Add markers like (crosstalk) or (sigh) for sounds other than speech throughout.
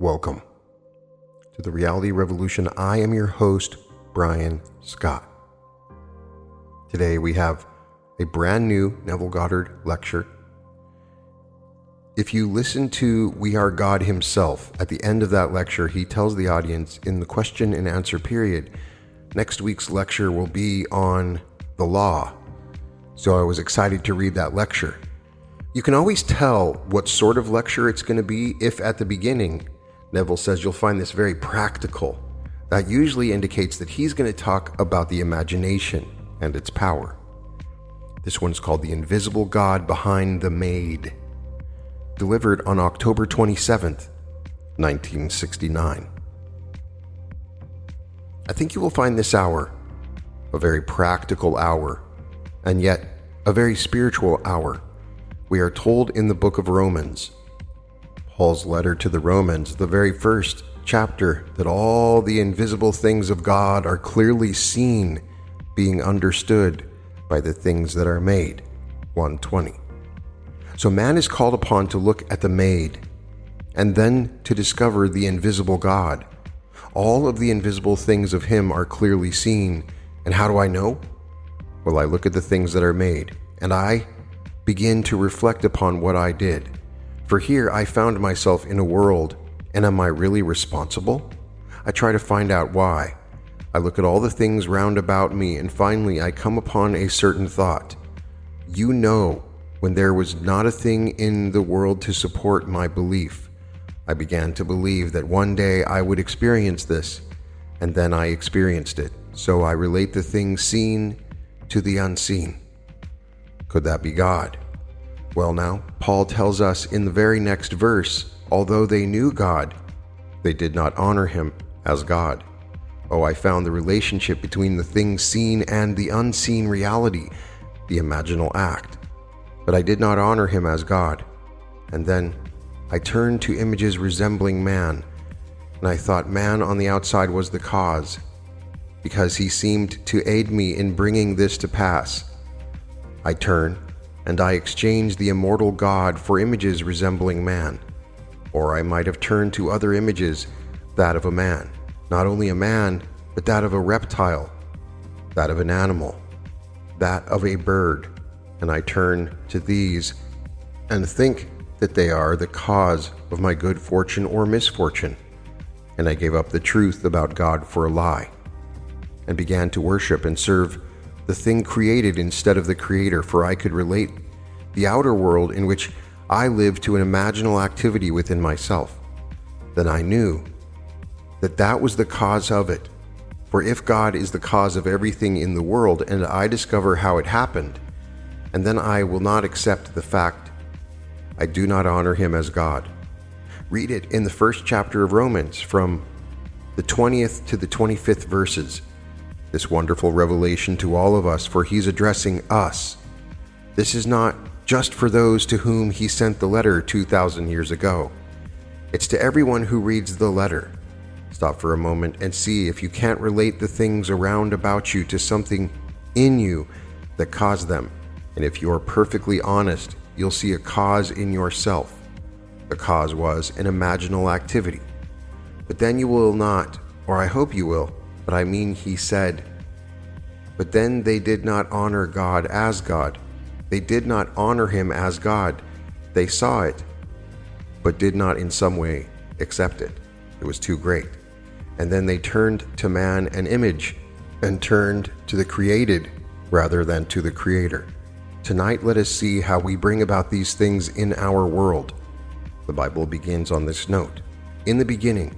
Welcome to the Reality Revolution. I am your host, Brian Scott. Today we have a brand new Neville Goddard lecture. If you listen to We Are God Himself, at the end of that lecture, he tells the audience in the question and answer period, next week's lecture will be on the law. So I was excited to read that lecture. You can always tell what sort of lecture it's going to be if at the beginning Neville says you'll find this very practical. That usually indicates that he's going to talk about the imagination and its power. This one's called The Invisible God Behind the Made, delivered on October 27th, 1969. I think you will find this hour a very practical hour, and yet a very spiritual hour. We are told in the book of Romans, Paul's letter to the Romans, the very first chapter, that all the invisible things of God are clearly seen, being understood by the things that are made. 120. So man is called upon to look at the made and then to discover the invisible God. All of the invisible things of him are clearly seen. And how do I know? Well, I look at the things that are made and I begin to reflect upon what I did. For here I found myself in a world, and am I really responsible? I try to find out why. I look at all the things round about me, and finally I come upon a certain thought. You know, when there was not a thing in the world to support my belief, I began to believe that one day I would experience this, and then I experienced it. So I relate the things seen to the unseen. Could that be God? Well, now, Paul tells us in the very next verse although they knew God, they did not honor him as God. Oh, I found the relationship between the things seen and the unseen reality, the imaginal act. But I did not honor him as God. And then I turned to images resembling man, and I thought man on the outside was the cause, because he seemed to aid me in bringing this to pass. I turn and I exchanged the immortal God for images resembling man. Or I might have turned to other images, that of a man, not only a man, but that of a reptile, that of an animal, that of a bird, and I turn to these and think that they are the cause of my good fortune or misfortune. And I gave up the truth about God for a lie, and began to worship and serve the thing created instead of the creator, for I could relate the outer world in which I lived to an imaginal activity within myself. Then I knew that that was the cause of it. For if God is the cause of everything in the world, and I discover how it happened, and then I will not accept the fact I do not honor him as God. Read it in the first chapter of Romans from the 20th to the 25th verses this wonderful revelation to all of us, for he's addressing us. This is not just for those to whom he sent the letter 2,000 years ago. It's to everyone who reads the letter. Stop for a moment and see if you can't relate the things around about you to something in you that caused them. And if you're perfectly honest, you'll see a cause in yourself. The cause was an imaginal activity. But then you will not, or I hope you will, but I mean, he said, But then they did not honor God as God. They did not honor him as God. They saw it, but did not in some way accept it. It was too great. And then they turned to man an image and turned to the created rather than to the creator. Tonight, let us see how we bring about these things in our world. The Bible begins on this note In the beginning,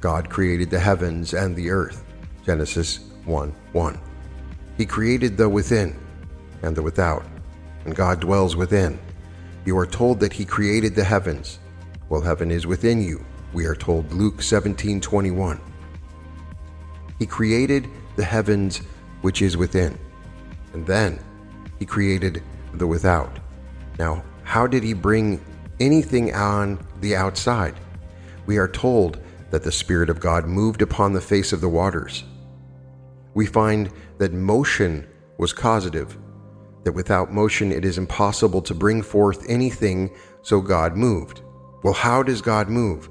God created the heavens and the earth. Genesis 1 1. He created the within and the without, and God dwells within. You are told that He created the heavens. Well, heaven is within you, we are told Luke 17 21. He created the heavens which is within, and then He created the without. Now, how did He bring anything on the outside? We are told that the Spirit of God moved upon the face of the waters. We find that motion was causative, that without motion it is impossible to bring forth anything, so God moved. Well, how does God move?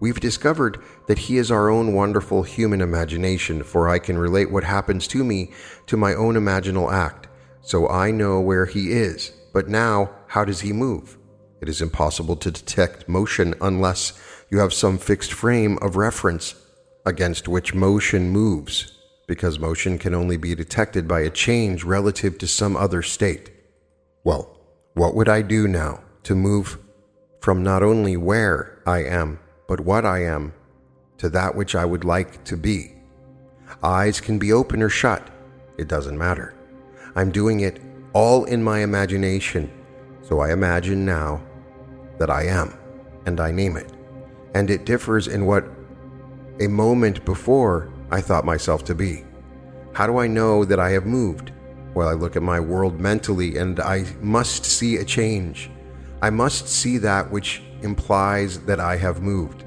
We've discovered that he is our own wonderful human imagination, for I can relate what happens to me to my own imaginal act, so I know where he is. But now, how does he move? It is impossible to detect motion unless you have some fixed frame of reference against which motion moves, because motion can only be detected by a change relative to some other state. Well, what would I do now to move from not only where I am, but what I am, to that which I would like to be. Eyes can be open or shut, it doesn't matter. I'm doing it all in my imagination, so I imagine now that I am, and I name it. And it differs in what a moment before I thought myself to be. How do I know that I have moved? Well, I look at my world mentally and I must see a change. I must see that which implies that I have moved.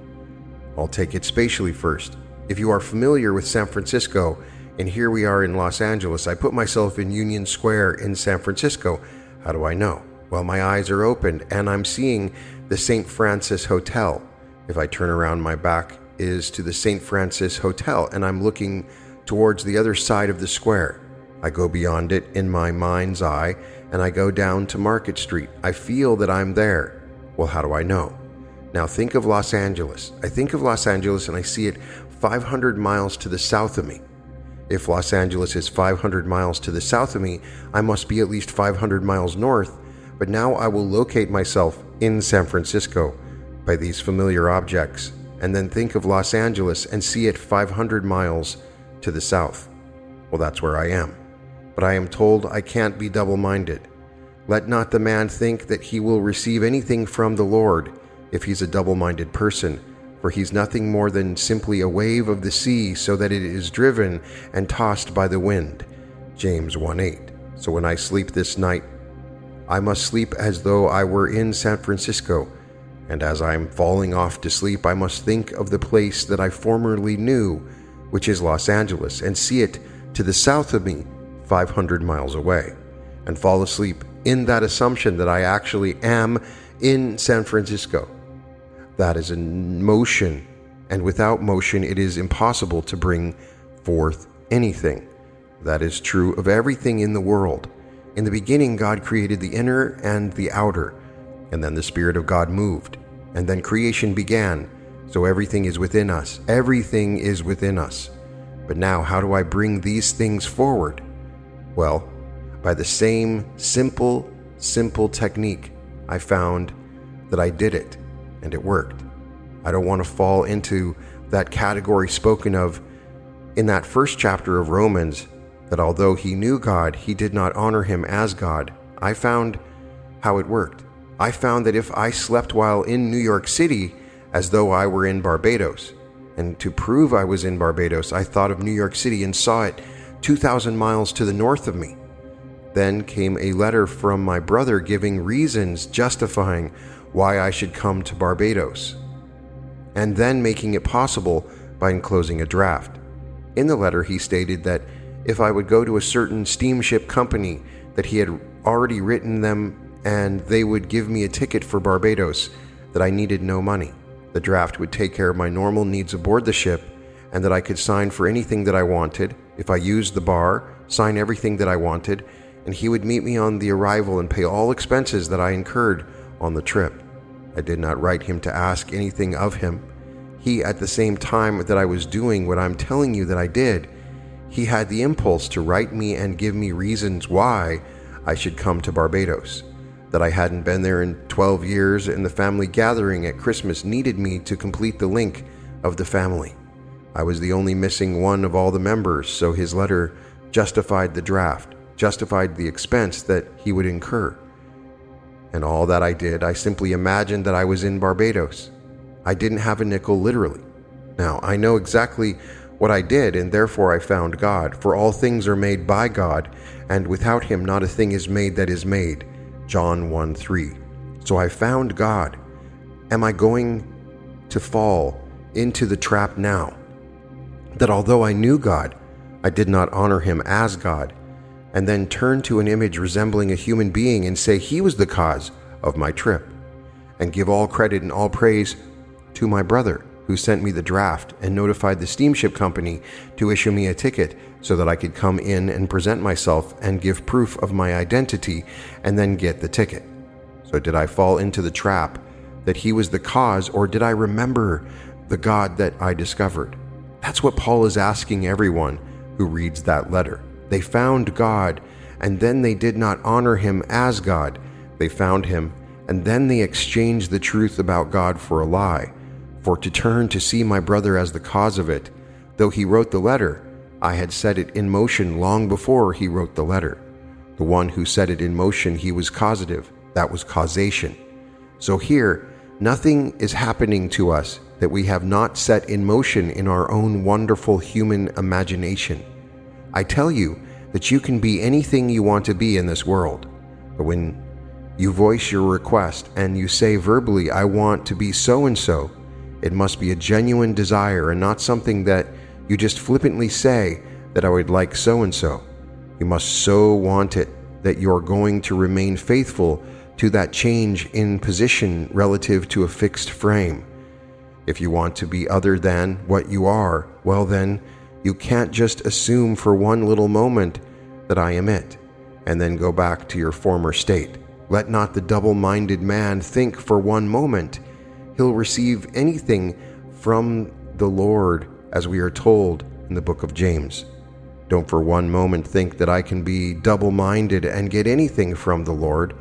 I'll take it spatially first. If you are familiar with San Francisco, and here we are in Los Angeles, I put myself in Union Square in San Francisco. How do I know? Well, my eyes are opened and I'm seeing the St. Francis Hotel. If I turn around, my back is to the St. Francis Hotel and I'm looking towards the other side of the square. I go beyond it in my mind's eye and I go down to Market Street. I feel that I'm there. Well, how do I know? Now think of Los Angeles. I think of Los Angeles and I see it 500 miles to the south of me. If Los Angeles is 500 miles to the south of me, I must be at least 500 miles north, but now I will locate myself in San Francisco by these familiar objects and then think of Los Angeles and see it 500 miles to the south. Well, that's where I am. But I am told I can't be double minded. Let not the man think that he will receive anything from the Lord if he's a double minded person, for he's nothing more than simply a wave of the sea, so that it is driven and tossed by the wind. James 1 8. So when I sleep this night, I must sleep as though I were in San Francisco, and as I am falling off to sleep, I must think of the place that I formerly knew, which is Los Angeles, and see it to the south of me, 500 miles away, and fall asleep in that assumption that I actually am in San Francisco. That is in motion, and without motion, it is impossible to bring forth anything. That is true of everything in the world. In the beginning, God created the inner and the outer, and then the Spirit of God moved, and then creation began. So everything is within us. Everything is within us. But now, how do I bring these things forward? Well, by the same simple, simple technique, I found that I did it and it worked. I don't want to fall into that category spoken of in that first chapter of Romans that although he knew God, he did not honor him as God. I found how it worked. I found that if I slept while in New York City as though I were in Barbados, and to prove I was in Barbados, I thought of New York City and saw it 2,000 miles to the north of me. Then came a letter from my brother giving reasons justifying why I should come to Barbados, and then making it possible by enclosing a draft. In the letter, he stated that if I would go to a certain steamship company, that he had already written them and they would give me a ticket for Barbados, that I needed no money. The draft would take care of my normal needs aboard the ship, and that I could sign for anything that I wanted. If I used the bar, sign everything that I wanted, and he would meet me on the arrival and pay all expenses that I incurred on the trip. I did not write him to ask anything of him. He, at the same time that I was doing what I'm telling you that I did, he had the impulse to write me and give me reasons why I should come to Barbados. That I hadn't been there in 12 years, and the family gathering at Christmas needed me to complete the link of the family. I was the only missing one of all the members, so his letter justified the draft justified the expense that he would incur. And all that I did, I simply imagined that I was in Barbados. I didn't have a nickel literally. Now, I know exactly what I did, and therefore I found God. For all things are made by God, and without him not a thing is made that is made. John 1 3. So I found God. Am I going to fall into the trap now? That although I knew God, I did not honor him as God and then turn to an image resembling a human being and say he was the cause of my trip, and give all credit and all praise to my brother, who sent me the draft and notified the steamship company to issue me a ticket so that I could come in and present myself and give proof of my identity and then get the ticket. So, did I fall into the trap that he was the cause, or did I remember the God that I discovered? That's what Paul is asking everyone who reads that letter. They found God, and then they did not honor him as God. They found him, and then they exchanged the truth about God for a lie. For to turn to see my brother as the cause of it, though he wrote the letter, I had set it in motion long before he wrote the letter. The one who set it in motion, he was causative. That was causation. So here, nothing is happening to us that we have not set in motion in our own wonderful human imagination. I tell you that you can be anything you want to be in this world. But when you voice your request and you say verbally, I want to be so and so, it must be a genuine desire and not something that you just flippantly say that I would like so and so. You must so want it that you're going to remain faithful to that change in position relative to a fixed frame. If you want to be other than what you are, well, then you can't just assume for one little moment that I am it, and then go back to your former state. Let not the double minded man think for one moment he'll receive anything from the Lord, as we are told in the book of James. Don't for one moment think that I can be double minded and get anything from the Lord.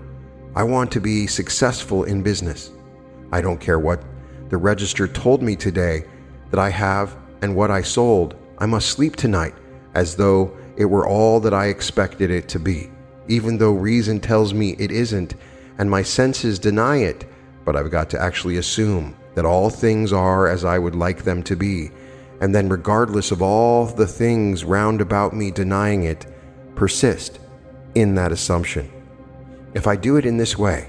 I want to be successful in business. I don't care what the register told me today that I have and what I sold. I must sleep tonight as though it were all that I expected it to be, even though reason tells me it isn't and my senses deny it. But I've got to actually assume that all things are as I would like them to be, and then, regardless of all the things round about me denying it, persist in that assumption. If I do it in this way,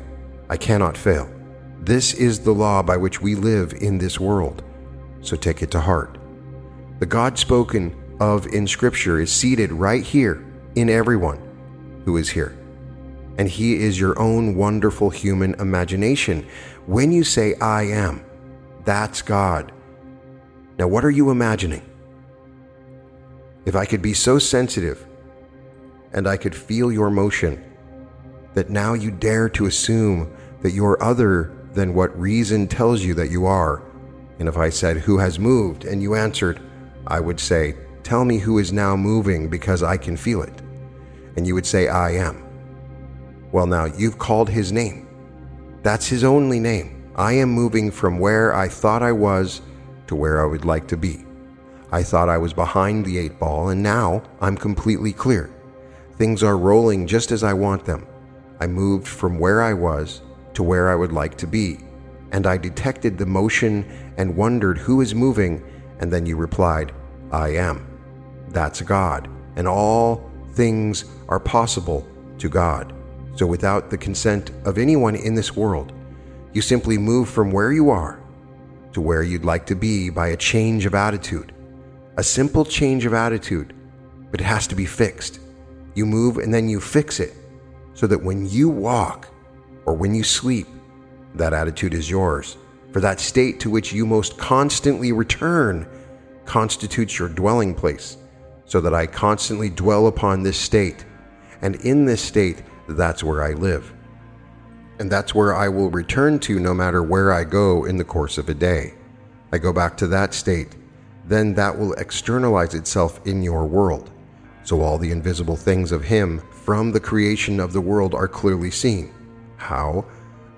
I cannot fail. This is the law by which we live in this world, so take it to heart. The God spoken of in Scripture is seated right here in everyone who is here. And He is your own wonderful human imagination. When you say, I am, that's God. Now, what are you imagining? If I could be so sensitive and I could feel your motion, that now you dare to assume that you're other than what reason tells you that you are. And if I said, Who has moved? and you answered, I would say, Tell me who is now moving because I can feel it. And you would say, I am. Well, now you've called his name. That's his only name. I am moving from where I thought I was to where I would like to be. I thought I was behind the eight ball, and now I'm completely clear. Things are rolling just as I want them. I moved from where I was to where I would like to be, and I detected the motion and wondered who is moving, and then you replied, I am. That's God, and all things are possible to God. So without the consent of anyone in this world, you simply move from where you are to where you'd like to be by a change of attitude. A simple change of attitude, but it has to be fixed. You move and then you fix it so that when you walk or when you sleep, that attitude is yours. For that state to which you most constantly return constitutes your dwelling place, so that I constantly dwell upon this state. And in this state, that's where I live. And that's where I will return to no matter where I go in the course of a day. I go back to that state, then that will externalize itself in your world. So all the invisible things of Him from the creation of the world are clearly seen. How?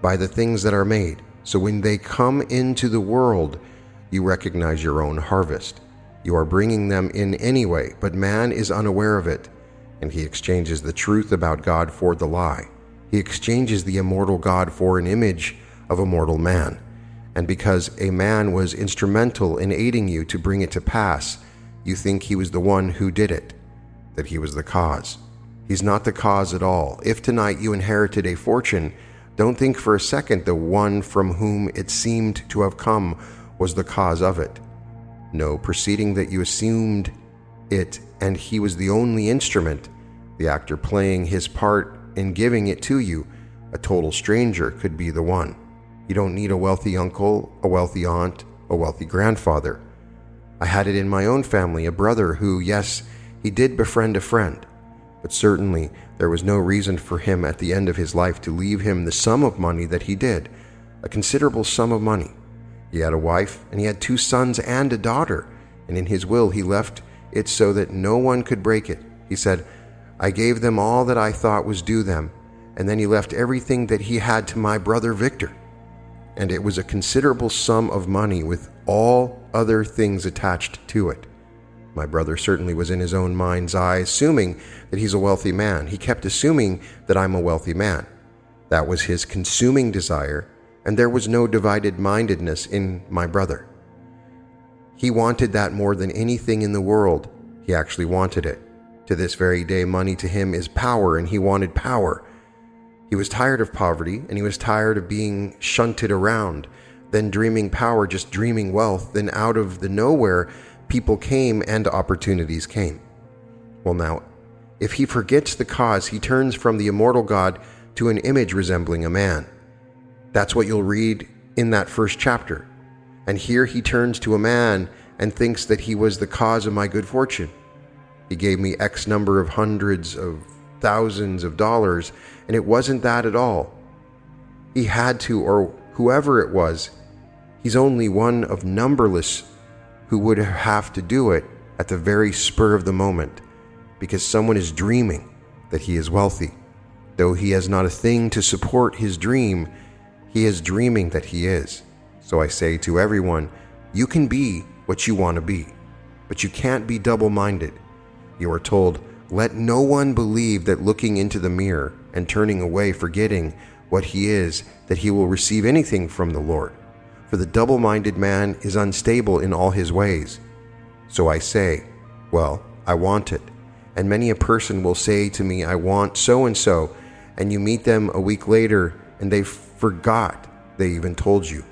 By the things that are made. So when they come into the world, you recognize your own harvest. You are bringing them in anyway, but man is unaware of it, and he exchanges the truth about God for the lie. He exchanges the immortal God for an image of a mortal man. And because a man was instrumental in aiding you to bring it to pass, you think he was the one who did it, that he was the cause. He's not the cause at all. If tonight you inherited a fortune, don't think for a second the one from whom it seemed to have come was the cause of it. No, proceeding that you assumed it and he was the only instrument, the actor playing his part in giving it to you, a total stranger could be the one. You don't need a wealthy uncle, a wealthy aunt, a wealthy grandfather. I had it in my own family a brother who, yes, he did befriend a friend, but certainly there was no reason for him at the end of his life to leave him the sum of money that he did, a considerable sum of money. He had a wife, and he had two sons and a daughter, and in his will he left it so that no one could break it. He said, I gave them all that I thought was due them, and then he left everything that he had to my brother Victor. And it was a considerable sum of money with all other things attached to it. My brother certainly was in his own mind's eye, assuming that he's a wealthy man. He kept assuming that I'm a wealthy man. That was his consuming desire, and there was no divided mindedness in my brother. He wanted that more than anything in the world. He actually wanted it. To this very day, money to him is power, and he wanted power. He was tired of poverty, and he was tired of being shunted around, then dreaming power, just dreaming wealth. Then out of the nowhere, people came and opportunities came. Well, now, if he forgets the cause, he turns from the immortal God to an image resembling a man. That's what you'll read in that first chapter. And here he turns to a man and thinks that he was the cause of my good fortune. He gave me X number of hundreds of thousands of dollars, and it wasn't that at all. He had to, or whoever it was, he's only one of numberless who would have to do it at the very spur of the moment because someone is dreaming that he is wealthy. Though he has not a thing to support his dream, he is dreaming that he is. So I say to everyone, you can be what you want to be, but you can't be double minded. You are told, let no one believe that looking into the mirror and turning away, forgetting what he is, that he will receive anything from the Lord. For the double minded man is unstable in all his ways. So I say, Well, I want it. And many a person will say to me, I want so and so, and you meet them a week later and they forgot they even told you.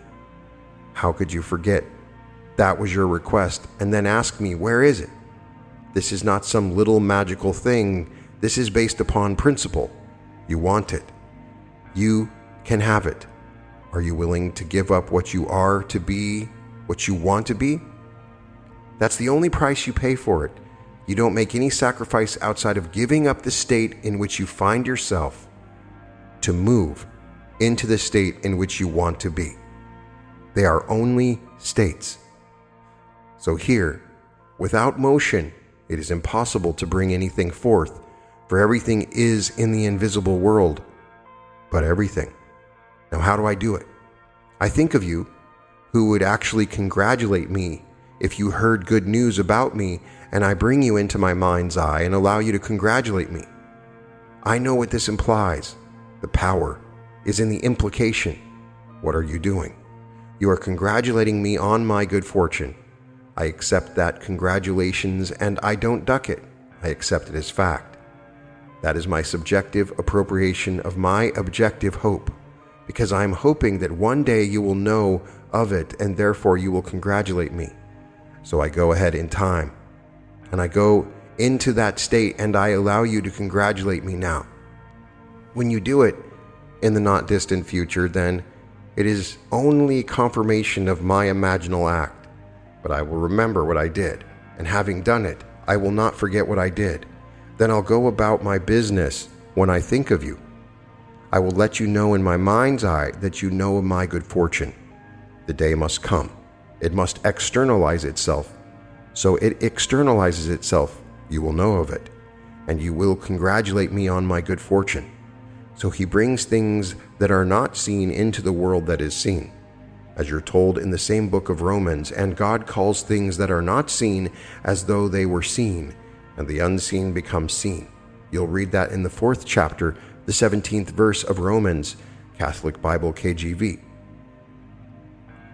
How could you forget? That was your request, and then ask me, Where is it? This is not some little magical thing. This is based upon principle. You want it. You can have it. Are you willing to give up what you are to be, what you want to be? That's the only price you pay for it. You don't make any sacrifice outside of giving up the state in which you find yourself to move into the state in which you want to be. They are only states. So here, without motion, it is impossible to bring anything forth, for everything is in the invisible world, but everything. Now, how do I do it? I think of you who would actually congratulate me if you heard good news about me and I bring you into my mind's eye and allow you to congratulate me. I know what this implies. The power is in the implication. What are you doing? You are congratulating me on my good fortune. I accept that congratulations and I don't duck it. I accept it as fact. That is my subjective appropriation of my objective hope, because I am hoping that one day you will know of it and therefore you will congratulate me. So I go ahead in time and I go into that state and I allow you to congratulate me now. When you do it in the not distant future, then it is only confirmation of my imaginal act, but I will remember what I did, and having done it, I will not forget what I did. Then I'll go about my business when I think of you. I will let you know in my mind's eye that you know of my good fortune. The day must come. It must externalize itself. So it externalizes itself. You will know of it, and you will congratulate me on my good fortune. So he brings things that are not seen into the world that is seen. As you're told in the same book of Romans, and God calls things that are not seen as though they were seen, and the unseen becomes seen. You'll read that in the fourth chapter, the 17th verse of Romans, Catholic Bible KGV.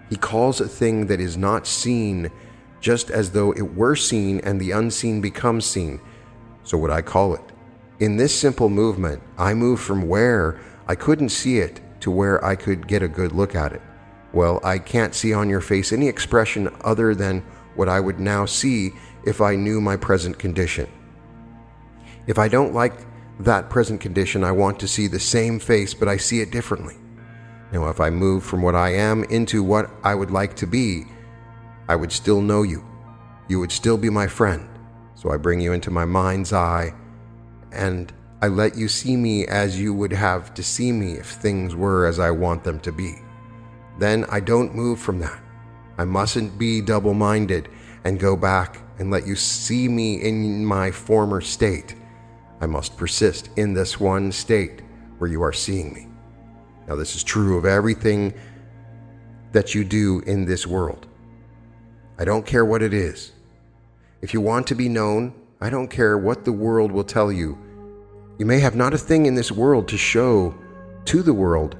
He calls a thing that is not seen just as though it were seen, and the unseen becomes seen. So would I call it. In this simple movement, I move from where I couldn't see it to where I could get a good look at it. Well, I can't see on your face any expression other than what I would now see if I knew my present condition. If I don't like that present condition, I want to see the same face, but I see it differently. Now, if I move from what I am into what I would like to be, I would still know you. You would still be my friend. So I bring you into my mind's eye and I let you see me as you would have to see me if things were as I want them to be. Then I don't move from that. I mustn't be double minded and go back and let you see me in my former state. I must persist in this one state where you are seeing me. Now, this is true of everything that you do in this world. I don't care what it is. If you want to be known, I don't care what the world will tell you. You may have not a thing in this world to show to the world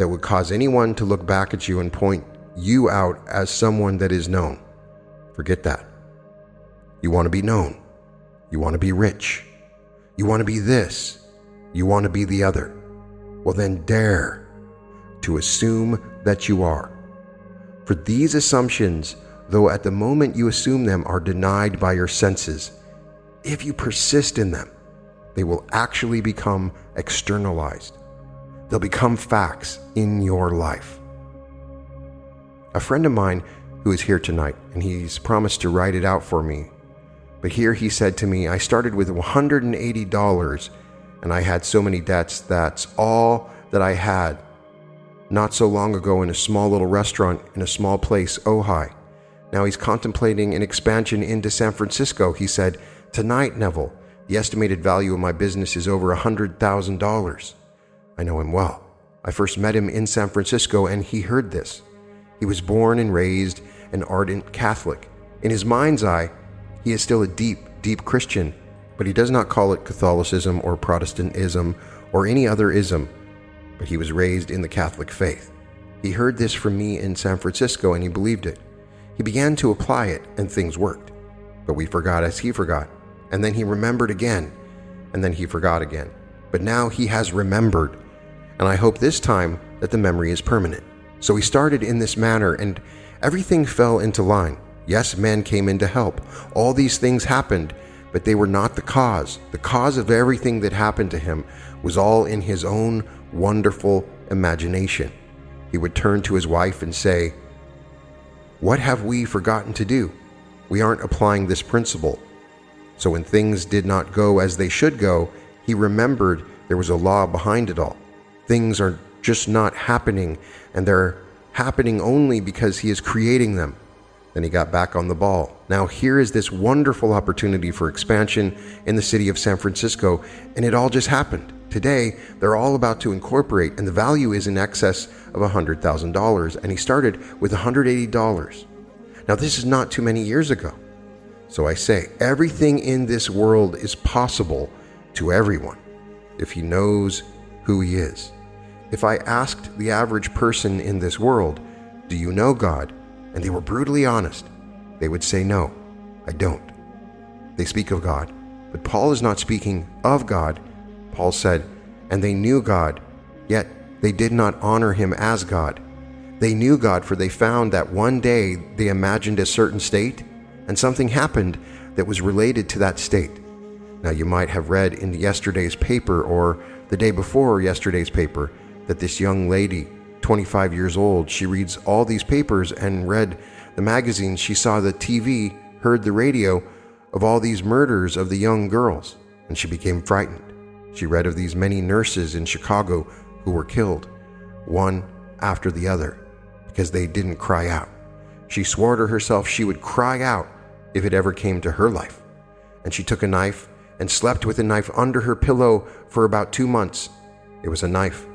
that would cause anyone to look back at you and point you out as someone that is known. Forget that. You want to be known. You want to be rich. You want to be this. You want to be the other. Well, then dare to assume that you are. For these assumptions, though at the moment you assume them, are denied by your senses, if you persist in them, they will actually become externalized. They'll become facts in your life. A friend of mine who is here tonight, and he's promised to write it out for me. But here he said to me, I started with $180 and I had so many debts. That's all that I had. Not so long ago, in a small little restaurant in a small place, Ojai. Now he's contemplating an expansion into San Francisco. He said, Tonight, Neville, the estimated value of my business is over $100,000. I know him well. I first met him in San Francisco and he heard this. He was born and raised an ardent Catholic. In his mind's eye, he is still a deep, deep Christian, but he does not call it Catholicism or Protestantism or any other ism, but he was raised in the Catholic faith. He heard this from me in San Francisco and he believed it. He began to apply it and things worked. But we forgot as he forgot. And then he remembered again. And then he forgot again. But now he has remembered. And I hope this time that the memory is permanent. So he started in this manner and everything fell into line. Yes, men came in to help. All these things happened, but they were not the cause. The cause of everything that happened to him was all in his own wonderful imagination. He would turn to his wife and say, What have we forgotten to do? We aren't applying this principle. So when things did not go as they should go, he remembered there was a law behind it all. Things are just not happening, and they're happening only because he is creating them. Then he got back on the ball. Now, here is this wonderful opportunity for expansion in the city of San Francisco, and it all just happened. Today, they're all about to incorporate, and the value is in excess of $100,000, and he started with $180. Now, this is not too many years ago. So I say, everything in this world is possible to everyone if he knows who he is. If I asked the average person in this world, Do you know God? and they were brutally honest, they would say, No, I don't. They speak of God, but Paul is not speaking of God. Paul said, And they knew God, yet they did not honor him as God. They knew God, for they found that one day they imagined a certain state, and something happened that was related to that state. Now, you might have read in yesterday's paper or the day before yesterday's paper that this young lady, 25 years old, she reads all these papers and read the magazines. She saw the TV, heard the radio of all these murders of the young girls, and she became frightened. She read of these many nurses in Chicago who were killed, one after the other, because they didn't cry out. She swore to herself she would cry out if it ever came to her life. And she took a knife and slept with a knife under her pillow for about two months. It was a knife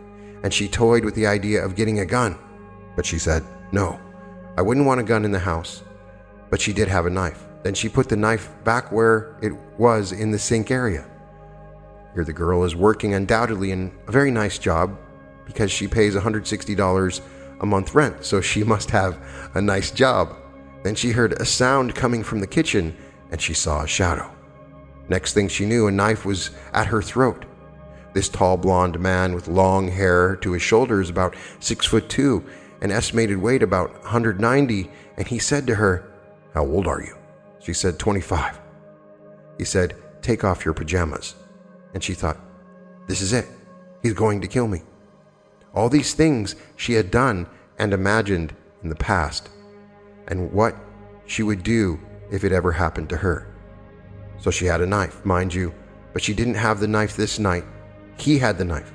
and she toyed with the idea of getting a gun. But she said, No, I wouldn't want a gun in the house. But she did have a knife. Then she put the knife back where it was in the sink area. Here the girl is working undoubtedly in a very nice job because she pays $160 a month rent, so she (laughs) must have a nice job. Then she heard a sound coming from the kitchen and she saw a shadow. Next thing she knew, a knife was at her throat. This tall blond man with long hair to his shoulders, about six foot two, an estimated weight about 190, and he said to her, How old are you? She said, 25. He said, Take off your pajamas. And she thought, This is it. He's going to kill me. All these things she had done and imagined in the past. And what she would do if it ever happened to her. So she had a knife, mind you, but she didn't have the knife this night. He had the knife.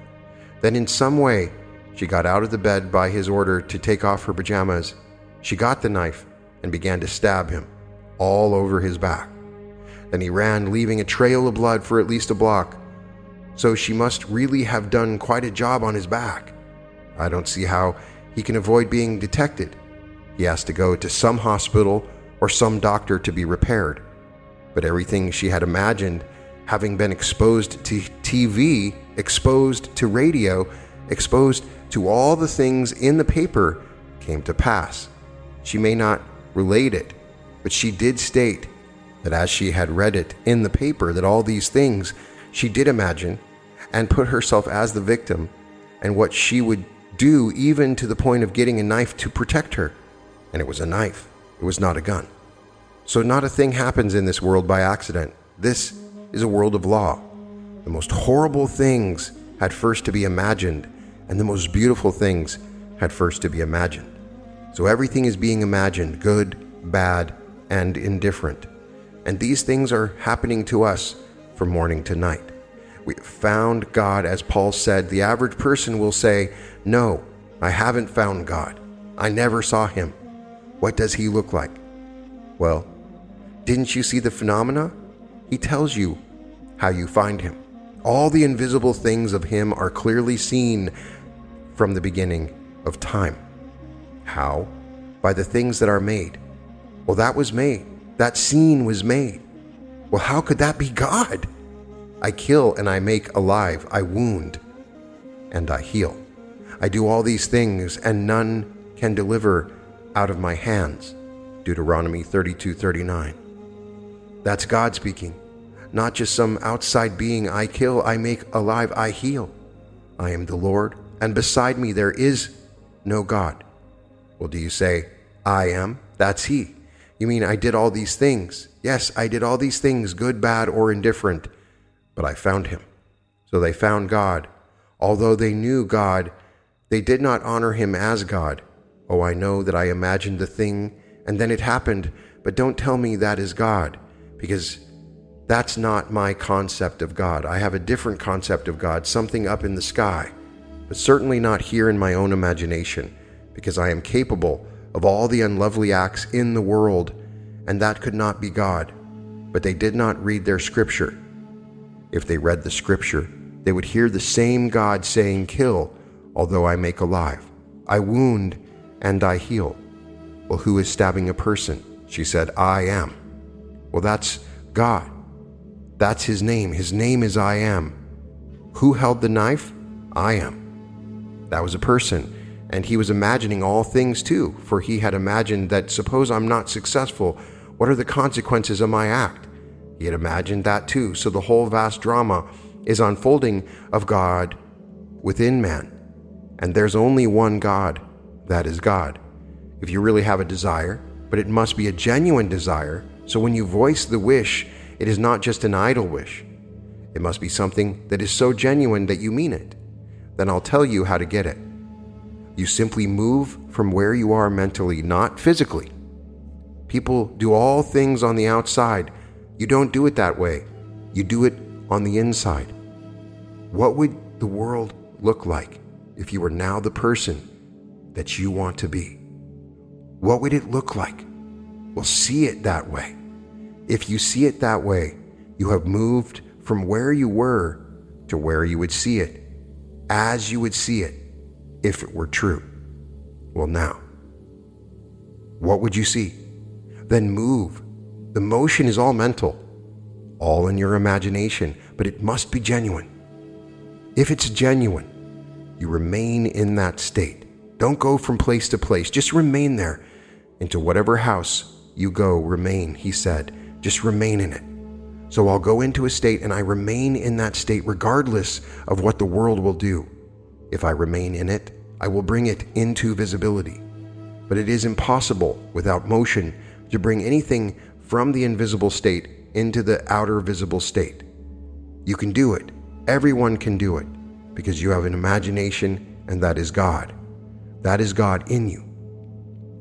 Then, in some way, she got out of the bed by his order to take off her pajamas. She got the knife and began to stab him all over his back. Then he ran, leaving a trail of blood for at least a block. So she must really have done quite a job on his back. I don't see how he can avoid being detected. He has to go to some hospital or some doctor to be repaired. But everything she had imagined, having been exposed to TV, exposed to radio, exposed to all the things in the paper, came to pass. She may not relate it, but she did state that as she had read it in the paper, that all these things she did imagine and put herself as the victim and what she would do, even to the point of getting a knife to protect her. And it was a knife, it was not a gun. So, not a thing happens in this world by accident. This is a world of law. The most horrible things had first to be imagined, and the most beautiful things had first to be imagined. So, everything is being imagined good, bad, and indifferent. And these things are happening to us from morning to night. We found God, as Paul said. The average person will say, No, I haven't found God. I never saw him. What does he look like? Well, didn't you see the phenomena? He tells you how you find him. All the invisible things of him are clearly seen from the beginning of time. How? By the things that are made. Well, that was made. That scene was made. Well, how could that be God? I kill and I make alive. I wound and I heal. I do all these things and none can deliver out of my hands. Deuteronomy 32:39. That's God speaking. Not just some outside being I kill, I make alive, I heal. I am the Lord, and beside me there is no God. Well, do you say, I am? That's He. You mean I did all these things? Yes, I did all these things, good, bad, or indifferent, but I found Him. So they found God. Although they knew God, they did not honor Him as God. Oh, I know that I imagined the thing and then it happened, but don't tell me that is God, because that's not my concept of God. I have a different concept of God, something up in the sky, but certainly not here in my own imagination, because I am capable of all the unlovely acts in the world, and that could not be God. But they did not read their scripture. If they read the scripture, they would hear the same God saying, Kill, although I make alive. I wound, and I heal. Well, who is stabbing a person? She said, I am. Well, that's God. That's his name. His name is I am. Who held the knife? I am. That was a person. And he was imagining all things too, for he had imagined that suppose I'm not successful, what are the consequences of my act? He had imagined that too. So the whole vast drama is unfolding of God within man. And there's only one God, that is God if you really have a desire, but it must be a genuine desire. So when you voice the wish, it is not just an idle wish. It must be something that is so genuine that you mean it. Then I'll tell you how to get it. You simply move from where you are mentally, not physically. People do all things on the outside. You don't do it that way. You do it on the inside. What would the world look like if you were now the person that you want to be? What would it look like? Well, see it that way. If you see it that way, you have moved from where you were to where you would see it, as you would see it if it were true. Well, now, what would you see? Then move. The motion is all mental, all in your imagination, but it must be genuine. If it's genuine, you remain in that state. Don't go from place to place, just remain there into whatever house you go, remain, he said. Just remain in it. So I'll go into a state and I remain in that state regardless of what the world will do. If I remain in it, I will bring it into visibility. But it is impossible without motion to bring anything from the invisible state into the outer visible state. You can do it. Everyone can do it because you have an imagination and that is God. That is God in you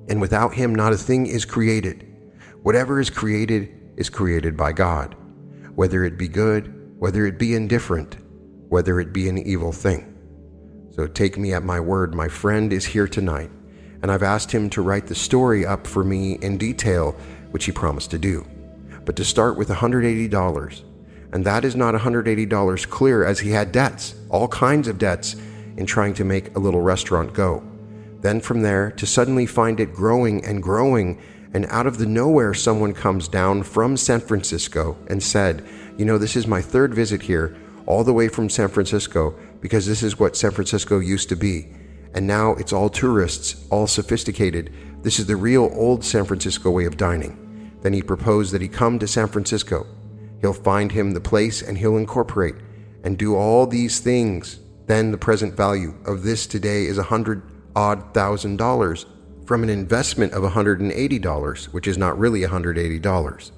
and without him not a thing is created. Whatever is created is created by God, whether it be good, whether it be indifferent, whether it be an evil thing. So take me at my word, my friend is here tonight, and I've asked him to write the story up for me in detail, which he promised to do. But to start with $180, and that is not $180 clear as he had debts, all kinds of debts, in trying to make a little restaurant go. Then from there, to suddenly find it growing and growing, and out of the nowhere, someone comes down from San Francisco and said, You know, this is my third visit here, all the way from San Francisco, because this is what San Francisco used to be. And now it's all tourists, all sophisticated. This is the real old San Francisco way of dining. Then he proposed that he come to San Francisco. He'll find him the place and he'll incorporate and do all these things. Then the present value of this today is a hundred odd thousand dollars from an investment of $180, which is not really $180,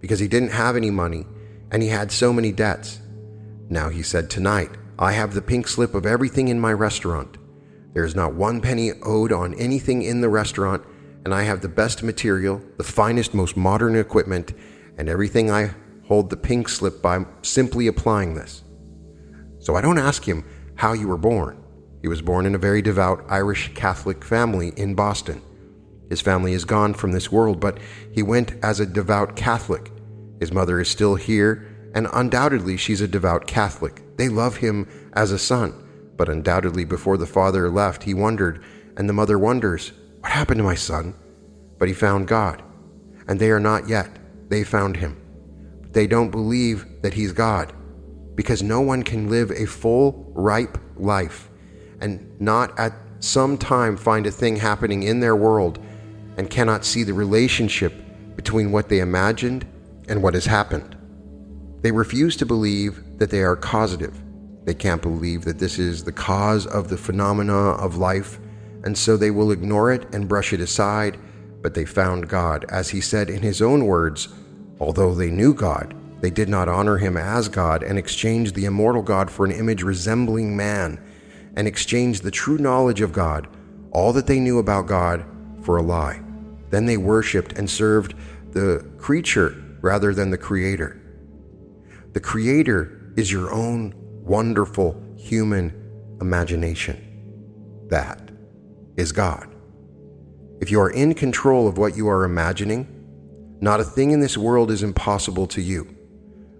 because he didn't have any money and he had so many debts. Now he said, Tonight, I have the pink slip of everything in my restaurant. There is not one penny owed on anything in the restaurant, and I have the best material, the finest, most modern equipment, and everything I hold the pink slip by simply applying this. So I don't ask him how you were born. He was born in a very devout Irish Catholic family in Boston. His family is gone from this world, but he went as a devout Catholic. His mother is still here, and undoubtedly she's a devout Catholic. They love him as a son, but undoubtedly before the father left, he wondered, and the mother wonders, What happened to my son? But he found God, and they are not yet. They found him. But They don't believe that he's God, because no one can live a full, ripe life and not at some time find a thing happening in their world and cannot see the relationship between what they imagined and what has happened. They refuse to believe that they are causative. They can't believe that this is the cause of the phenomena of life, and so they will ignore it and brush it aside. But they found God, as he said in his own words, although they knew God, they did not honor him as God and exchanged the immortal God for an image resembling man and exchanged the true knowledge of God, all that they knew about God, for a lie. Then they worshiped and served the creature rather than the Creator. The Creator is your own wonderful human imagination. That is God. If you are in control of what you are imagining, not a thing in this world is impossible to you.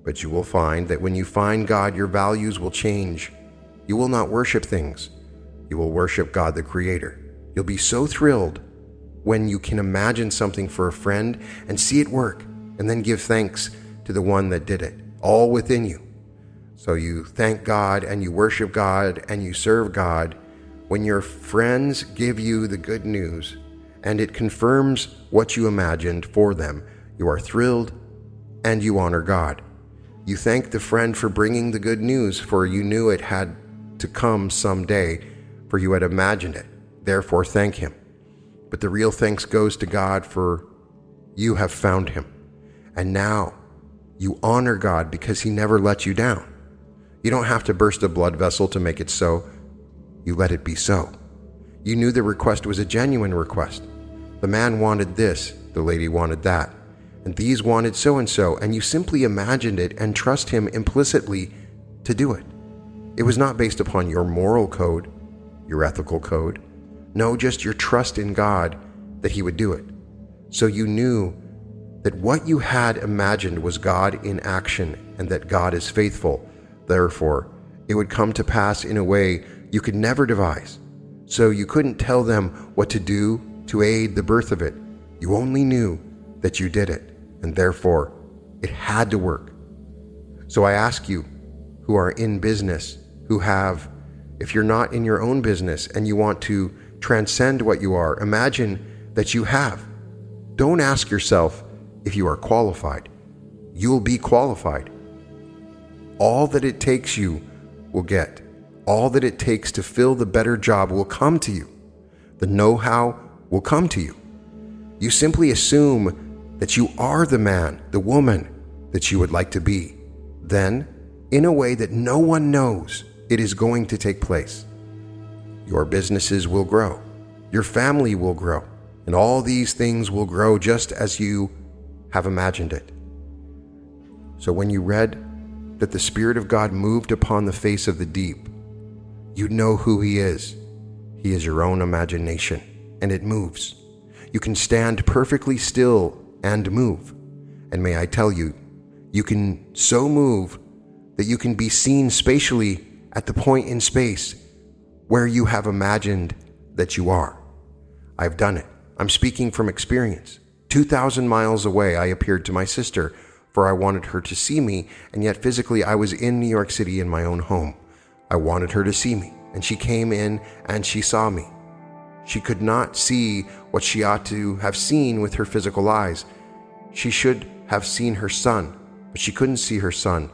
But you will find that when you find God, your values will change you will not worship things. You will worship God the Creator. You'll be so thrilled when you can imagine something for a friend and see it work, and then give thanks to the one that did it, all within you. So you thank God and you worship God and you serve God when your friends give you the good news and it confirms what you imagined for them. You are thrilled and you honor God. You thank the friend for bringing the good news, for you knew it had to come someday, for you had imagined it. Therefore, thank him. But the real thanks goes to God, for you have found him. And now you honor God because he never let you down. You don't have to burst a blood vessel to make it so. You let it be so. You knew the request was a genuine request. The man wanted this, the lady wanted that, and these wanted so and so, and you simply imagined it and trust him implicitly to do it. It was not based upon your moral code, your ethical code. No, just your trust in God that He would do it. So you knew that what you had imagined was God in action and that God is faithful. Therefore, it would come to pass in a way you could never devise. So you couldn't tell them what to do to aid the birth of it. You only knew that you did it, and therefore it had to work. So I ask you, who are in business, who have, if you're not in your own business and you want to transcend what you are, imagine that you have. Don't ask yourself if you are qualified. You will be qualified. All that it takes you will get. All that it takes to fill the better job will come to you. The know how will come to you. You simply assume that you are the man, the woman that you would like to be. Then, in a way that no one knows, it is going to take place. Your businesses will grow, your family will grow, and all these things will grow just as you have imagined it. So when you read that the Spirit of God moved upon the face of the deep, you know who He is. He is your own imagination, and it moves. You can stand perfectly still and move. And may I tell you, you can so move that you can be seen spatially at the point in space where you have imagined that you are. I've done it. I'm speaking from experience. 2,000 miles away, I appeared to my sister, for I wanted her to see me, and yet physically I was in New York City in my own home. I wanted her to see me, and she came in and she saw me. She could not see what she ought to have seen with her physical eyes. She should have seen her son, but she couldn't see her son.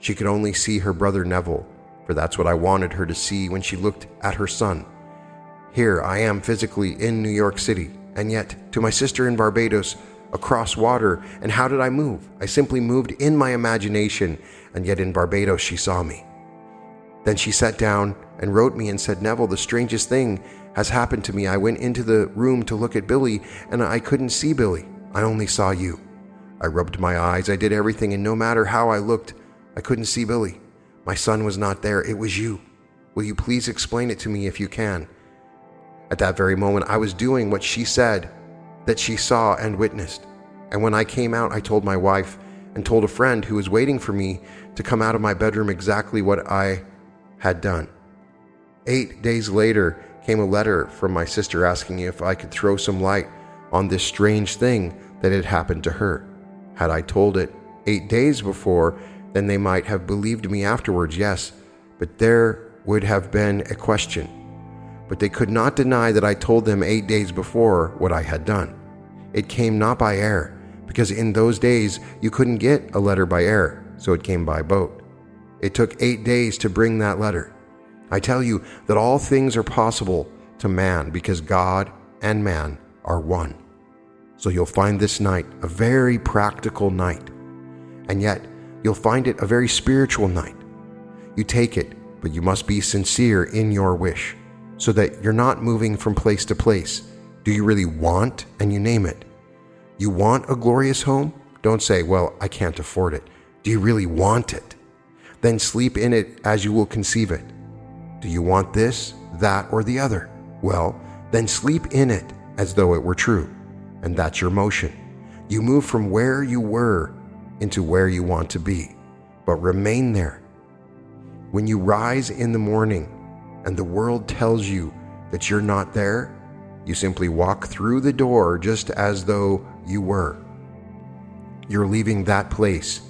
She could only see her brother Neville, for that's what I wanted her to see when she looked at her son. Here I am physically in New York City, and yet to my sister in Barbados, across water, and how did I move? I simply moved in my imagination, and yet in Barbados she saw me. Then she sat down and wrote me and said, Neville, the strangest thing has happened to me. I went into the room to look at Billy, and I couldn't see Billy. I only saw you. I rubbed my eyes, I did everything, and no matter how I looked, I couldn't see Billy. My son was not there, it was you. Will you please explain it to me if you can? At that very moment, I was doing what she said that she saw and witnessed. And when I came out, I told my wife and told a friend who was waiting for me to come out of my bedroom exactly what I had done. Eight days later came a letter from my sister asking if I could throw some light on this strange thing that had happened to her. Had I told it eight days before, then they might have believed me afterwards, yes, but there would have been a question. But they could not deny that I told them eight days before what I had done. It came not by air, because in those days you couldn't get a letter by air, so it came by boat. It took eight days to bring that letter. I tell you that all things are possible to man because God and man are one. So you'll find this night a very practical night. And yet, you'll find it a very spiritual night. You take it, but you must be sincere in your wish so that you're not moving from place to place. Do you really want? And you name it. You want a glorious home? Don't say, well, I can't afford it. Do you really want it? Then sleep in it as you will conceive it. Do you want this, that, or the other? Well, then sleep in it as though it were true. And that's your motion. You move from where you were into where you want to be, but remain there. When you rise in the morning and the world tells you that you're not there, you simply walk through the door just as though you were. You're leaving that place,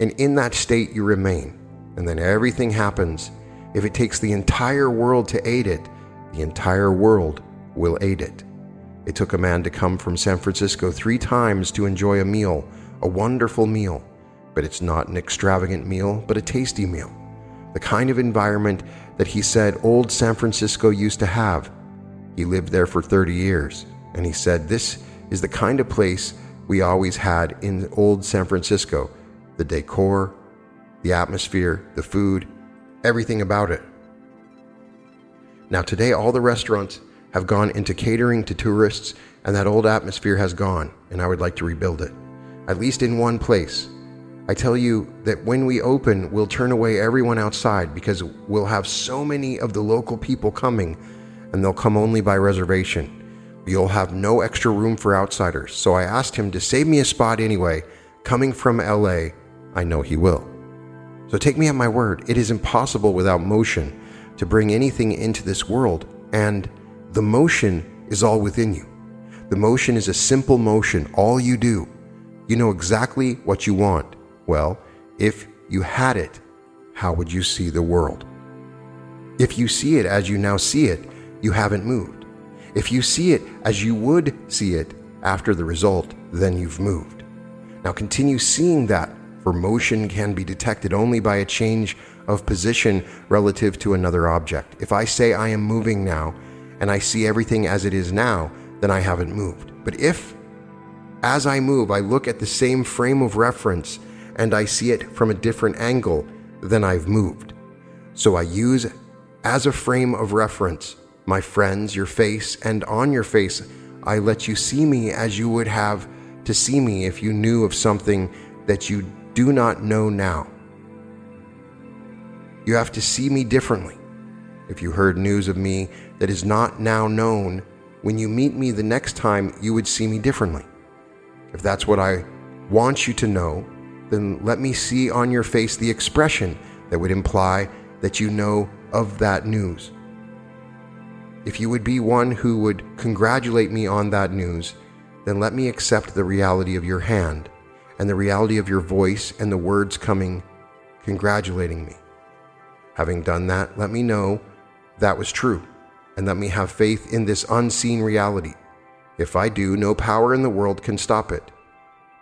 and in that state you remain, and then everything happens. If it takes the entire world to aid it, the entire world will aid it. It took a man to come from San Francisco three times to enjoy a meal a wonderful meal, but it's not an extravagant meal, but a tasty meal. The kind of environment that he said old San Francisco used to have. He lived there for 30 years, and he said this is the kind of place we always had in old San Francisco the decor, the atmosphere, the food, everything about it. Now, today, all the restaurants have gone into catering to tourists, and that old atmosphere has gone, and I would like to rebuild it at least in one place. I tell you that when we open, we'll turn away everyone outside because we'll have so many of the local people coming, and they'll come only by reservation. You'll have no extra room for outsiders, so I asked him to save me a spot anyway. Coming from LA, I know he will. So take me at my word, it is impossible without motion to bring anything into this world, and the motion is all within you. The motion is a simple motion. All you do you know exactly what you want. Well, if you had it, how would you see the world? If you see it as you now see it, you haven't moved. If you see it as you would see it after the result, then you've moved. Now continue seeing that, for motion can be detected only by a change of position relative to another object. If I say I am moving now, and I see everything as it is now, then I haven't moved. But if as I move, I look at the same frame of reference and I see it from a different angle than I've moved. So I use as a frame of reference my friends, your face, and on your face, I let you see me as you would have to see me if you knew of something that you do not know now. You have to see me differently. If you heard news of me that is not now known, when you meet me the next time, you would see me differently. If that's what I want you to know, then let me see on your face the expression that would imply that you know of that news. If you would be one who would congratulate me on that news, then let me accept the reality of your hand and the reality of your voice and the words coming congratulating me. Having done that, let me know that was true and let me have faith in this unseen reality. If I do, no power in the world can stop it.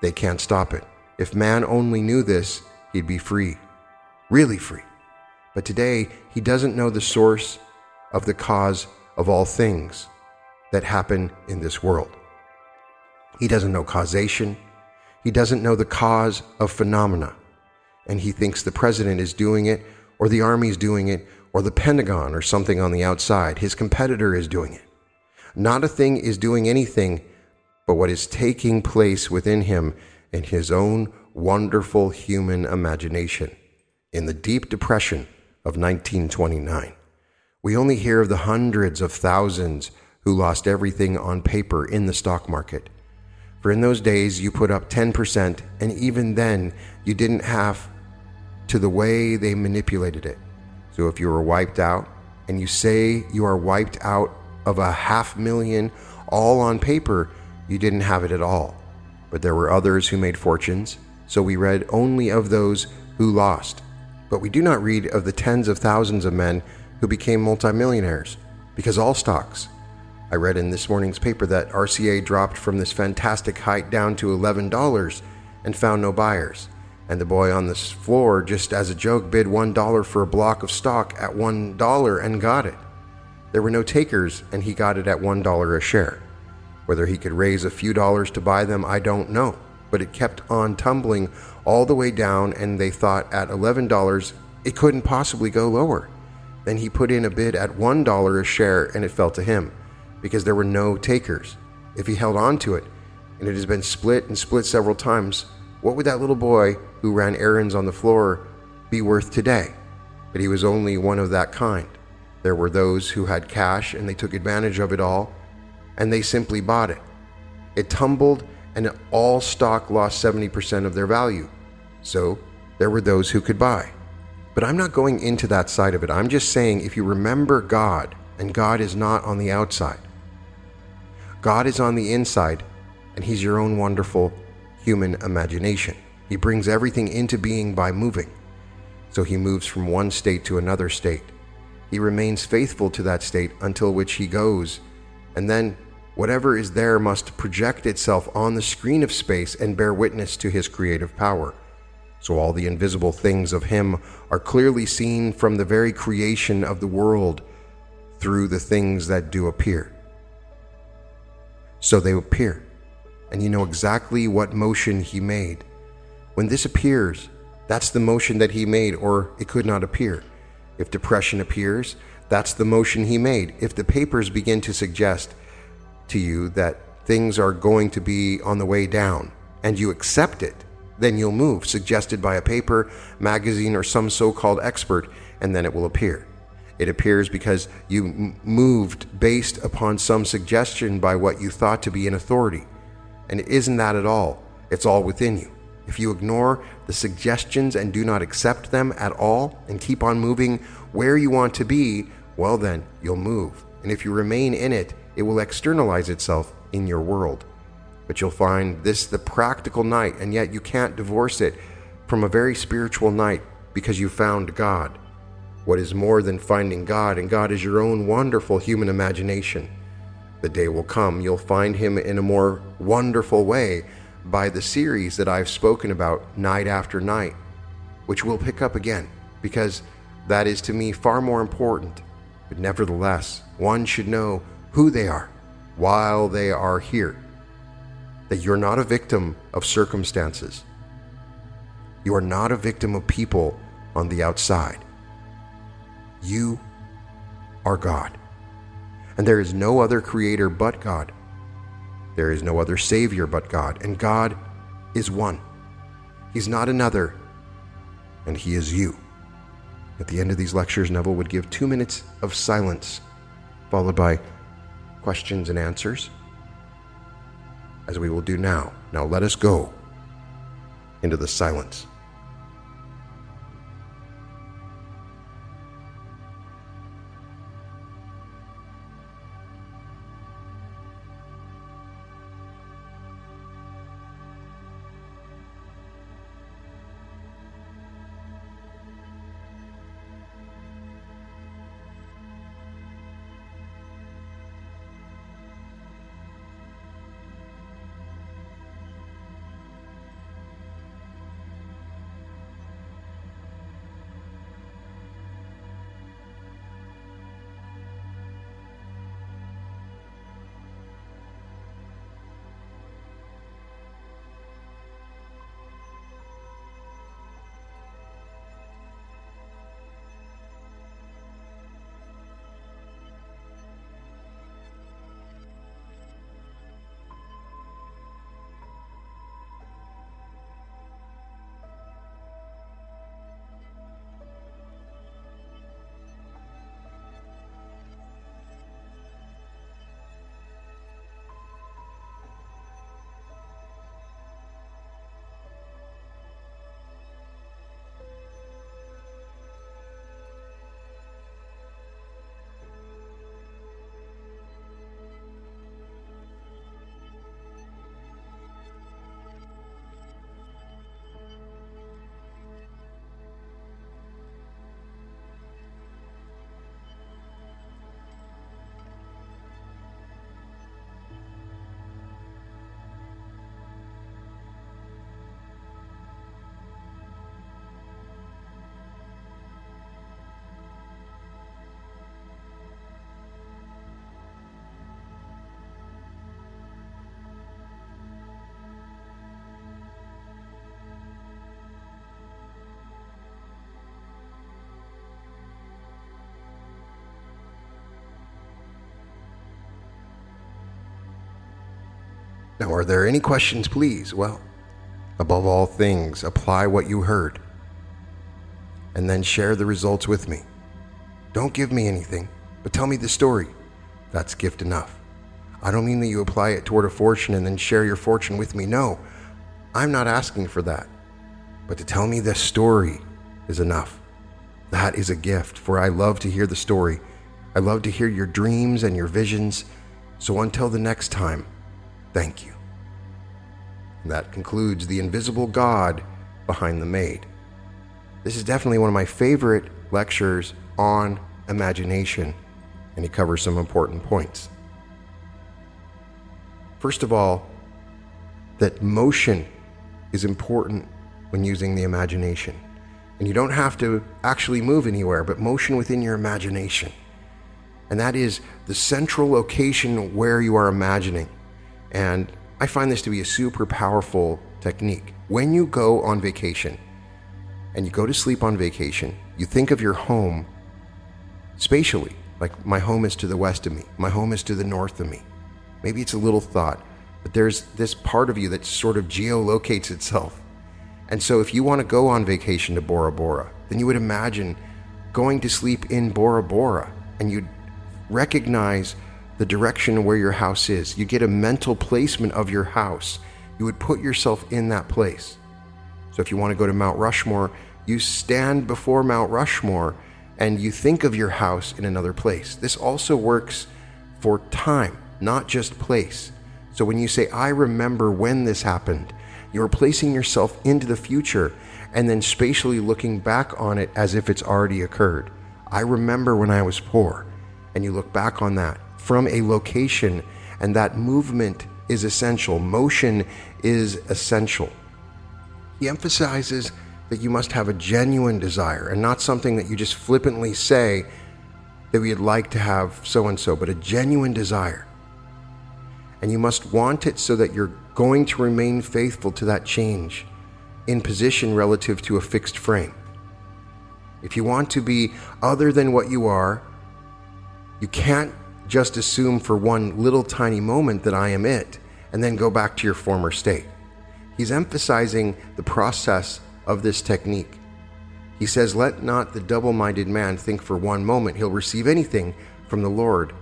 They can't stop it. If man only knew this, he'd be free. Really free. But today, he doesn't know the source of the cause of all things that happen in this world. He doesn't know causation. He doesn't know the cause of phenomena. And he thinks the president is doing it, or the army is doing it, or the Pentagon, or something on the outside. His competitor is doing it. Not a thing is doing anything but what is taking place within him in his own wonderful human imagination. In the deep depression of 1929, we only hear of the hundreds of thousands who lost everything on paper in the stock market. For in those days, you put up 10%, and even then, you didn't have to the way they manipulated it. So if you were wiped out, and you say you are wiped out of a half million all on paper, you didn't have it at all. But there were others who made fortunes, so we read only of those who lost. But we do not read of the tens of thousands of men who became multimillionaires, because all stocks, I read in this morning's paper that RCA dropped from this fantastic height down to $11 and found no buyers. And the boy on this floor, just as a joke, bid $1 for a block of stock at $1 and got it. There were no takers, and he got it at $1 a share. Whether he could raise a few dollars to buy them, I don't know. But it kept on tumbling all the way down, and they thought at $11 it couldn't possibly go lower. Then he put in a bid at $1 a share, and it fell to him because there were no takers. If he held on to it, and it has been split and split several times, what would that little boy who ran errands on the floor be worth today? But he was only one of that kind. There were those who had cash and they took advantage of it all, and they simply bought it. It tumbled, and all stock lost 70% of their value. So there were those who could buy. But I'm not going into that side of it. I'm just saying if you remember God, and God is not on the outside, God is on the inside, and He's your own wonderful human imagination. He brings everything into being by moving. So He moves from one state to another state. He remains faithful to that state until which He goes, and then whatever is there must project itself on the screen of space and bear witness to His creative power. So all the invisible things of Him are clearly seen from the very creation of the world through the things that do appear. So they appear, and you know exactly what motion he made. When this appears, that's the motion that he made, or it could not appear. If depression appears, that's the motion he made. If the papers begin to suggest to you that things are going to be on the way down, and you accept it, then you'll move, suggested by a paper, magazine, or some so called expert, and then it will appear. It appears because you m- moved based upon some suggestion by what you thought to be an authority. And it isn't that at all. It's all within you. If you ignore the suggestions and do not accept them at all and keep on moving where you want to be, well, then you'll move. And if you remain in it, it will externalize itself in your world. But you'll find this the practical night, and yet you can't divorce it from a very spiritual night because you found God what is more than finding God, and God is your own wonderful human imagination. The day will come you'll find Him in a more wonderful way by the series that I've spoken about night after night, which we'll pick up again, because that is to me far more important. But nevertheless, one should know who they are while they are here. That you're not a victim of circumstances. You are not a victim of people on the outside. You are God. And there is no other creator but God. There is no other Savior but God, and God is one. He's not another, and He is you. At the end of these lectures, Neville would give two minutes of silence, followed by questions and answers, as we will do now. Now let us go into the silence. Now, are there any questions, please? Well, above all things, apply what you heard and then share the results with me. Don't give me anything, but tell me the story. That's gift enough. I don't mean that you apply it toward a fortune and then share your fortune with me. No, I'm not asking for that. But to tell me the story is enough. That is a gift, for I love to hear the story. I love to hear your dreams and your visions. So until the next time, thank you. That concludes The Invisible God Behind the Made. This is definitely one of my favorite lectures on imagination, and he covers some important points. First of all, that motion is important when using the imagination. And you don't have to actually move anywhere, but motion within your imagination. And that is the central location where you are imagining. And I find this to be a super powerful technique. When you go on vacation and you go to sleep on vacation, you think of your home spatially, like my home is to the west of me, my home is to the north of me. Maybe it's a little thought, but there's this part of you that sort of geolocates itself. And so if you want to go on vacation to Bora Bora, then you would imagine going to sleep in Bora Bora and you'd recognize the direction where your house is. You get a mental placement of your house. You would put yourself in that place. So if you want to go to Mount Rushmore, you stand before Mount Rushmore and you think of your house in another place. This also works for time, not just place. So when you say, I remember when this happened, you're placing yourself into the future and then spatially looking back on it as if it's already occurred. I remember when I was poor. And you look back on that from a location, and that movement is essential. Motion is essential. He emphasizes that you must have a genuine desire and not something that you just flippantly say that we'd like to have so and so, but a genuine desire. And you must want it so that you're going to remain faithful to that change in position relative to a fixed frame. If you want to be other than what you are, you can't just assume for one little tiny moment that I am it and then go back to your former state. He's emphasizing the process of this technique. He says, Let not the double minded man think for one moment he'll receive anything from the Lord.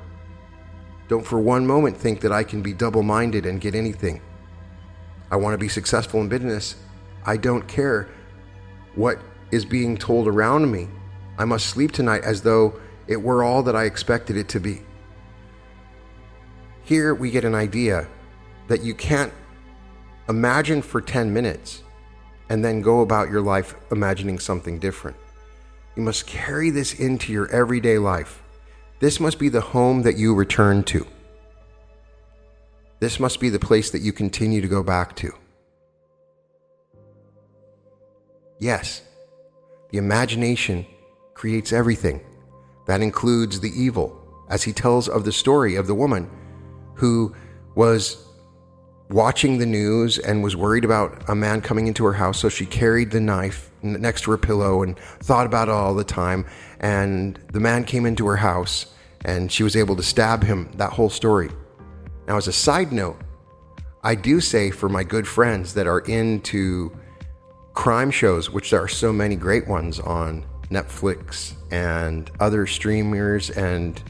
Don't for one moment think that I can be double minded and get anything. I want to be successful in business. I don't care what is being told around me. I must sleep tonight as though it were all that I expected it to be. Here we get an idea that you can't imagine for 10 minutes and then go about your life imagining something different. You must carry this into your everyday life. This must be the home that you return to. This must be the place that you continue to go back to. Yes, the imagination creates everything. That includes the evil, as he tells of the story of the woman who was watching the news and was worried about a man coming into her house. So she carried the knife next to her pillow and thought about it all the time. And the man came into her house and she was able to stab him. That whole story. Now, as a side note, I do say for my good friends that are into crime shows, which there are so many great ones on Netflix and other streamers and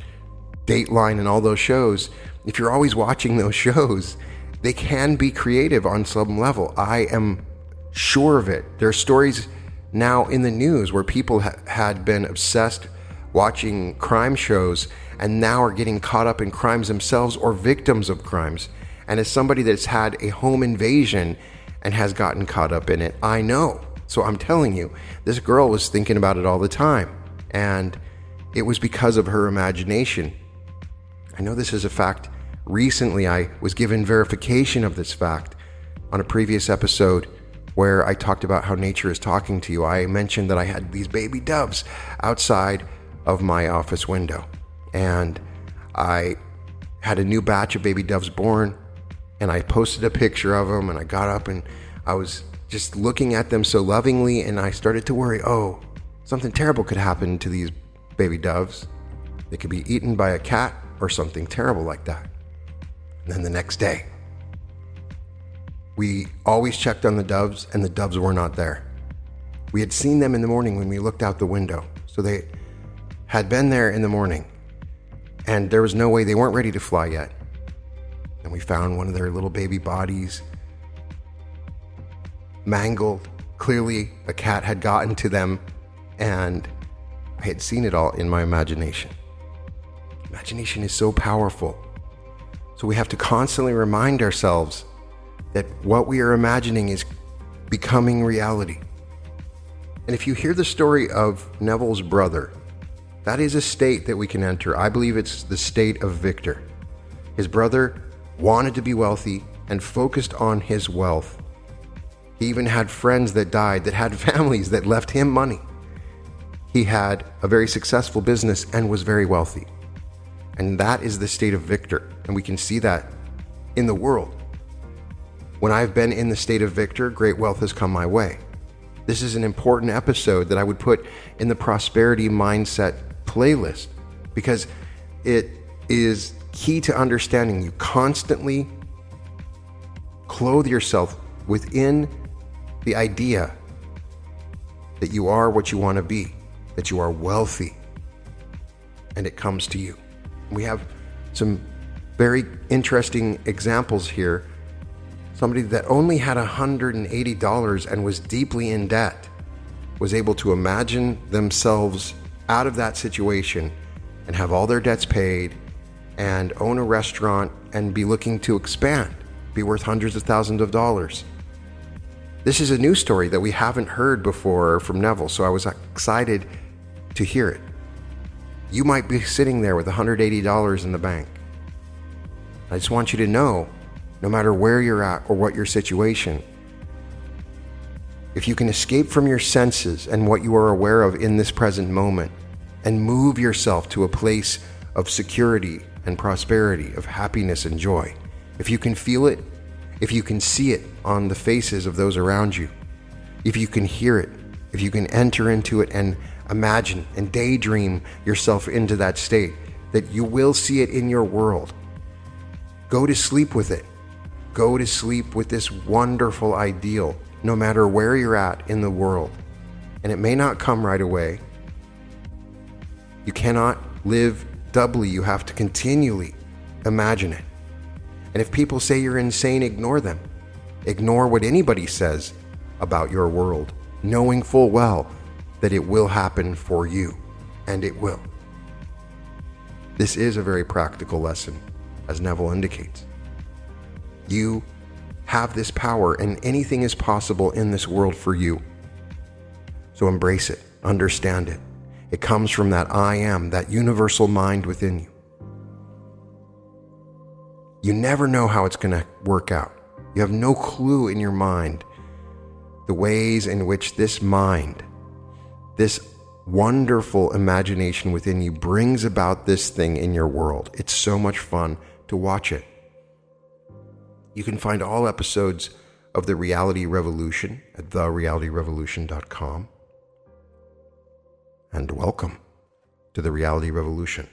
Dateline and all those shows, if you're always watching those shows, they can be creative on some level. I am sure of it. There are stories now in the news where people ha- had been obsessed watching crime shows and now are getting caught up in crimes themselves or victims of crimes. And as somebody that's had a home invasion and has gotten caught up in it, I know. So I'm telling you, this girl was thinking about it all the time. And it was because of her imagination. I know this is a fact Recently, I was given verification of this fact on a previous episode where I talked about how nature is talking to you. I mentioned that I had these baby doves outside of my office window, and I had a new batch of baby doves born, and I posted a picture of them, and I got up and I was just looking at them so lovingly, and I started to worry oh, something terrible could happen to these baby doves. They could be eaten by a cat or something terrible like that. And then the next day, we always checked on the doves, and the doves were not there. We had seen them in the morning when we looked out the window. So they had been there in the morning, and there was no way they weren't ready to fly yet. And we found one of their little baby bodies mangled. Clearly, a cat had gotten to them, and I had seen it all in my imagination. Imagination is so powerful. So we have to constantly remind ourselves that what we are imagining is becoming reality. And if you hear the story of Neville's brother, that is a state that we can enter. I believe it's the state of Victor. His brother wanted to be wealthy and focused on his wealth. He even had friends that died, that had (laughs) families that left him money. He had a very successful business and was very wealthy. And that is the state of victor. And we can see that in the world. When I've been in the state of victor, great wealth has come my way. This is an important episode that I would put in the prosperity mindset playlist because it is key to understanding you constantly clothe yourself within the idea that you are what you want to be, that you are wealthy, and it comes to you. We have some very interesting examples here. Somebody that only had $180 and was deeply in debt was able to imagine themselves out of that situation and have all their debts paid and own a restaurant and be looking to expand, be worth hundreds of thousands of dollars. This is a new story that we haven't heard before from Neville, so I was excited to hear it you might be sitting there with $180 in the bank. I just want you to know no matter where you're at or what your situation, if you can escape from your senses and what you are aware of in this present moment and move yourself to a place of security and prosperity, of happiness and joy, if you can feel it, if you can see it on the faces of those around you, if you can hear it, if you can enter into it and imagine and daydream yourself into that state, that you will see it in your world. Go to sleep with it. go to sleep with this wonderful ideal, no matter where you're at in the world. And it may not come right away. You cannot live doubly, you have to continually imagine it. And if people say you're insane, ignore them. Ignore what anybody says about your world, knowing full well that it will happen for you, and it will. This is a very practical lesson, as Neville indicates. You have this power, and anything is possible in this world for you. So embrace it, understand it. It comes from that I am, that universal mind within you. You never know how it's going to work out. You have no clue in your mind the ways in which this mind, this wonderful imagination within you, brings about this thing in your world. It's so much fun to watch it. You can find all episodes of The Reality Revolution at therealityrevolution.com. And welcome to The Reality Revolution.